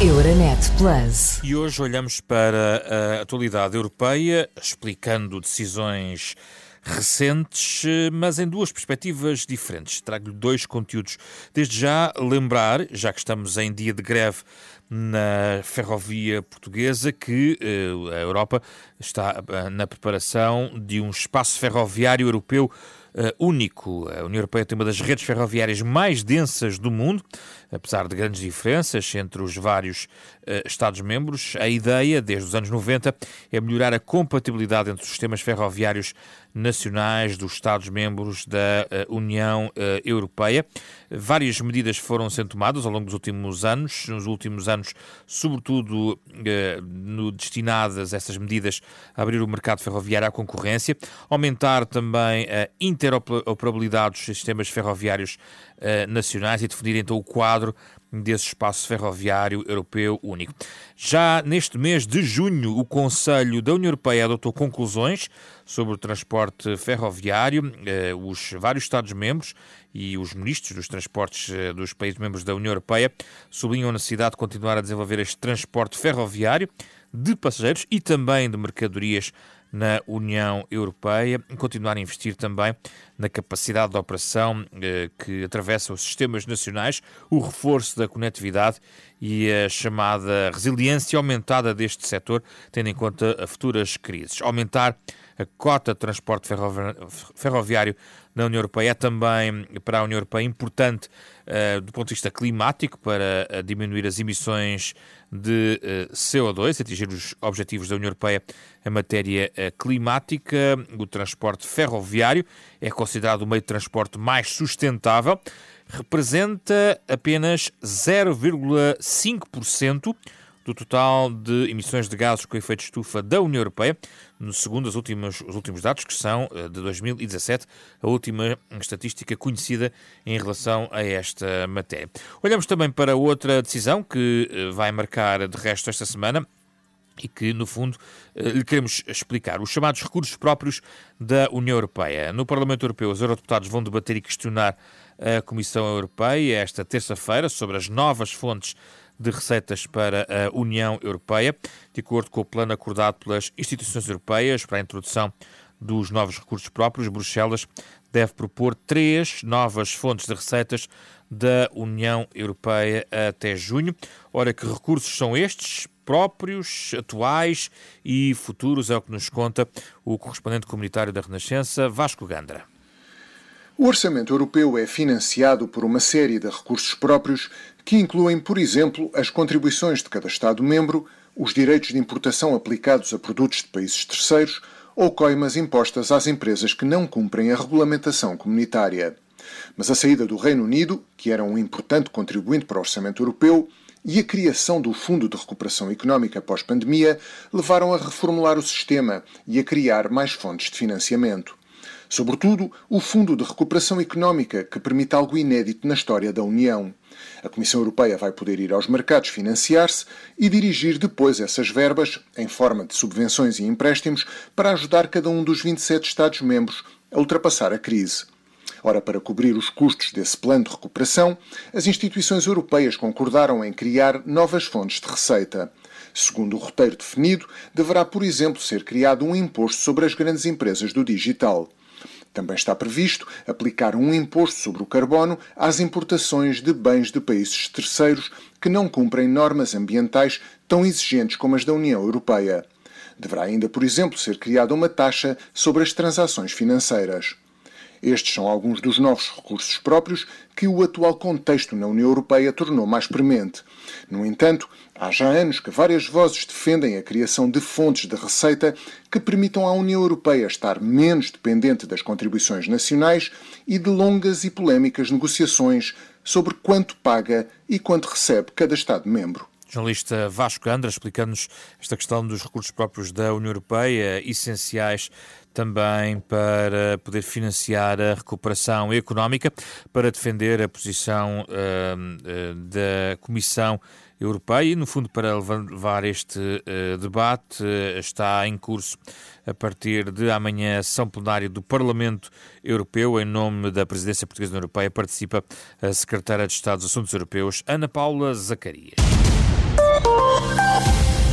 Euronet Plus. E hoje olhamos para a atualidade europeia, explicando decisões recentes, mas em duas perspectivas diferentes. Trago-lhe dois conteúdos. Desde já, lembrar, já que estamos em dia de greve na ferrovia portuguesa, que uh, a Europa está uh, na preparação de um espaço ferroviário europeu uh, único. A União Europeia tem uma das redes ferroviárias mais densas do mundo, apesar de grandes diferenças entre os vários uh, Estados-membros. A ideia, desde os anos 90, é melhorar a compatibilidade entre os sistemas ferroviários nacionais dos Estados-membros da uh, União Europeia. Várias medidas foram sendo tomadas ao longo dos últimos anos, nos últimos anos, sobretudo no, destinadas essas medidas a abrir o mercado ferroviário à concorrência, aumentar também a interoperabilidade dos sistemas ferroviários uh, nacionais e definir então o quadro desse espaço ferroviário europeu único. Já neste mês de junho, o Conselho da União Europeia adotou conclusões sobre o transporte ferroviário. Eh, os vários Estados-membros e os ministros dos transportes eh, dos países membros da União Europeia sublinham a necessidade de continuar a desenvolver este transporte ferroviário de passageiros e também de mercadorias na União Europeia, continuar a investir também na capacidade de operação eh, que atravessa os sistemas nacionais, o reforço da conectividade e a chamada resiliência aumentada deste setor, tendo em conta futuras crises. Aumentar a cota de transporte ferroviário na União Europeia é também para a União Europeia importante uh, do ponto de vista climático para uh, diminuir as emissões de eh, CO2, atingir os objetivos da União Europeia em matéria climática. O transporte ferroviário é considerado o meio de transporte mais sustentável, representa apenas 0,5% do total de emissões de gases com efeito de estufa da União Europeia, segundo os últimos, os últimos dados, que são eh, de 2017, a última estatística conhecida em relação a esta matéria. Olhamos também para outra decisão que eh, vai marcar, de resto, esta semana, e que, no fundo, eh, lhe queremos explicar. Os chamados recursos próprios da União Europeia. No Parlamento Europeu, os eurodeputados vão debater e questionar a Comissão Europeia esta terça-feira sobre as novas fontes de receitas para a União Europeia, de acordo com o plano acordado pelas instituições europeias para a introdução dos novos recursos próprios, Bruxelas deve propor três novas fontes de receitas da União Europeia até junho. Ora, que recursos são estes? Próprios, atuais e futuros, é o que nos conta o correspondente comunitário da Renascença, Vasco Gandra. O orçamento europeu é financiado por uma série de recursos próprios que incluem, por exemplo, as contribuições de cada Estado-membro, os direitos de importação aplicados a produtos de países terceiros ou coimas impostas às empresas que não cumprem a regulamentação comunitária. Mas a saída do Reino Unido, que era um importante contribuinte para o orçamento europeu, e a criação do Fundo de Recuperação Económica pós-pandemia levaram a reformular o sistema e a criar mais fontes de financiamento. Sobretudo, o Fundo de Recuperação Económica, que permite algo inédito na história da União. A Comissão Europeia vai poder ir aos mercados financiar-se e dirigir depois essas verbas, em forma de subvenções e empréstimos, para ajudar cada um dos 27 Estados-membros a ultrapassar a crise. Ora, para cobrir os custos desse plano de recuperação, as instituições europeias concordaram em criar novas fontes de receita. Segundo o roteiro definido, deverá, por exemplo, ser criado um imposto sobre as grandes empresas do digital. Também está previsto aplicar um imposto sobre o carbono às importações de bens de países terceiros que não cumprem normas ambientais tão exigentes como as da União Europeia. Deverá ainda, por exemplo, ser criada uma taxa sobre as transações financeiras. Estes são alguns dos novos recursos próprios que o atual contexto na União Europeia tornou mais premente. No entanto, há já anos que várias vozes defendem a criação de fontes de receita que permitam à União Europeia estar menos dependente das contribuições nacionais e de longas e polémicas negociações sobre quanto paga e quanto recebe cada Estado-membro jornalista Vasco Andra, explicando-nos esta questão dos recursos próprios da União Europeia, essenciais também para poder financiar a recuperação económica, para defender a posição uh, uh, da Comissão Europeia e, no fundo, para levar este uh, debate, está em curso a partir de amanhã a sessão plenária do Parlamento Europeu. Em nome da Presidência Portuguesa da Europeia, participa a Secretária de Estado dos Assuntos Europeus, Ana Paula Zacarias.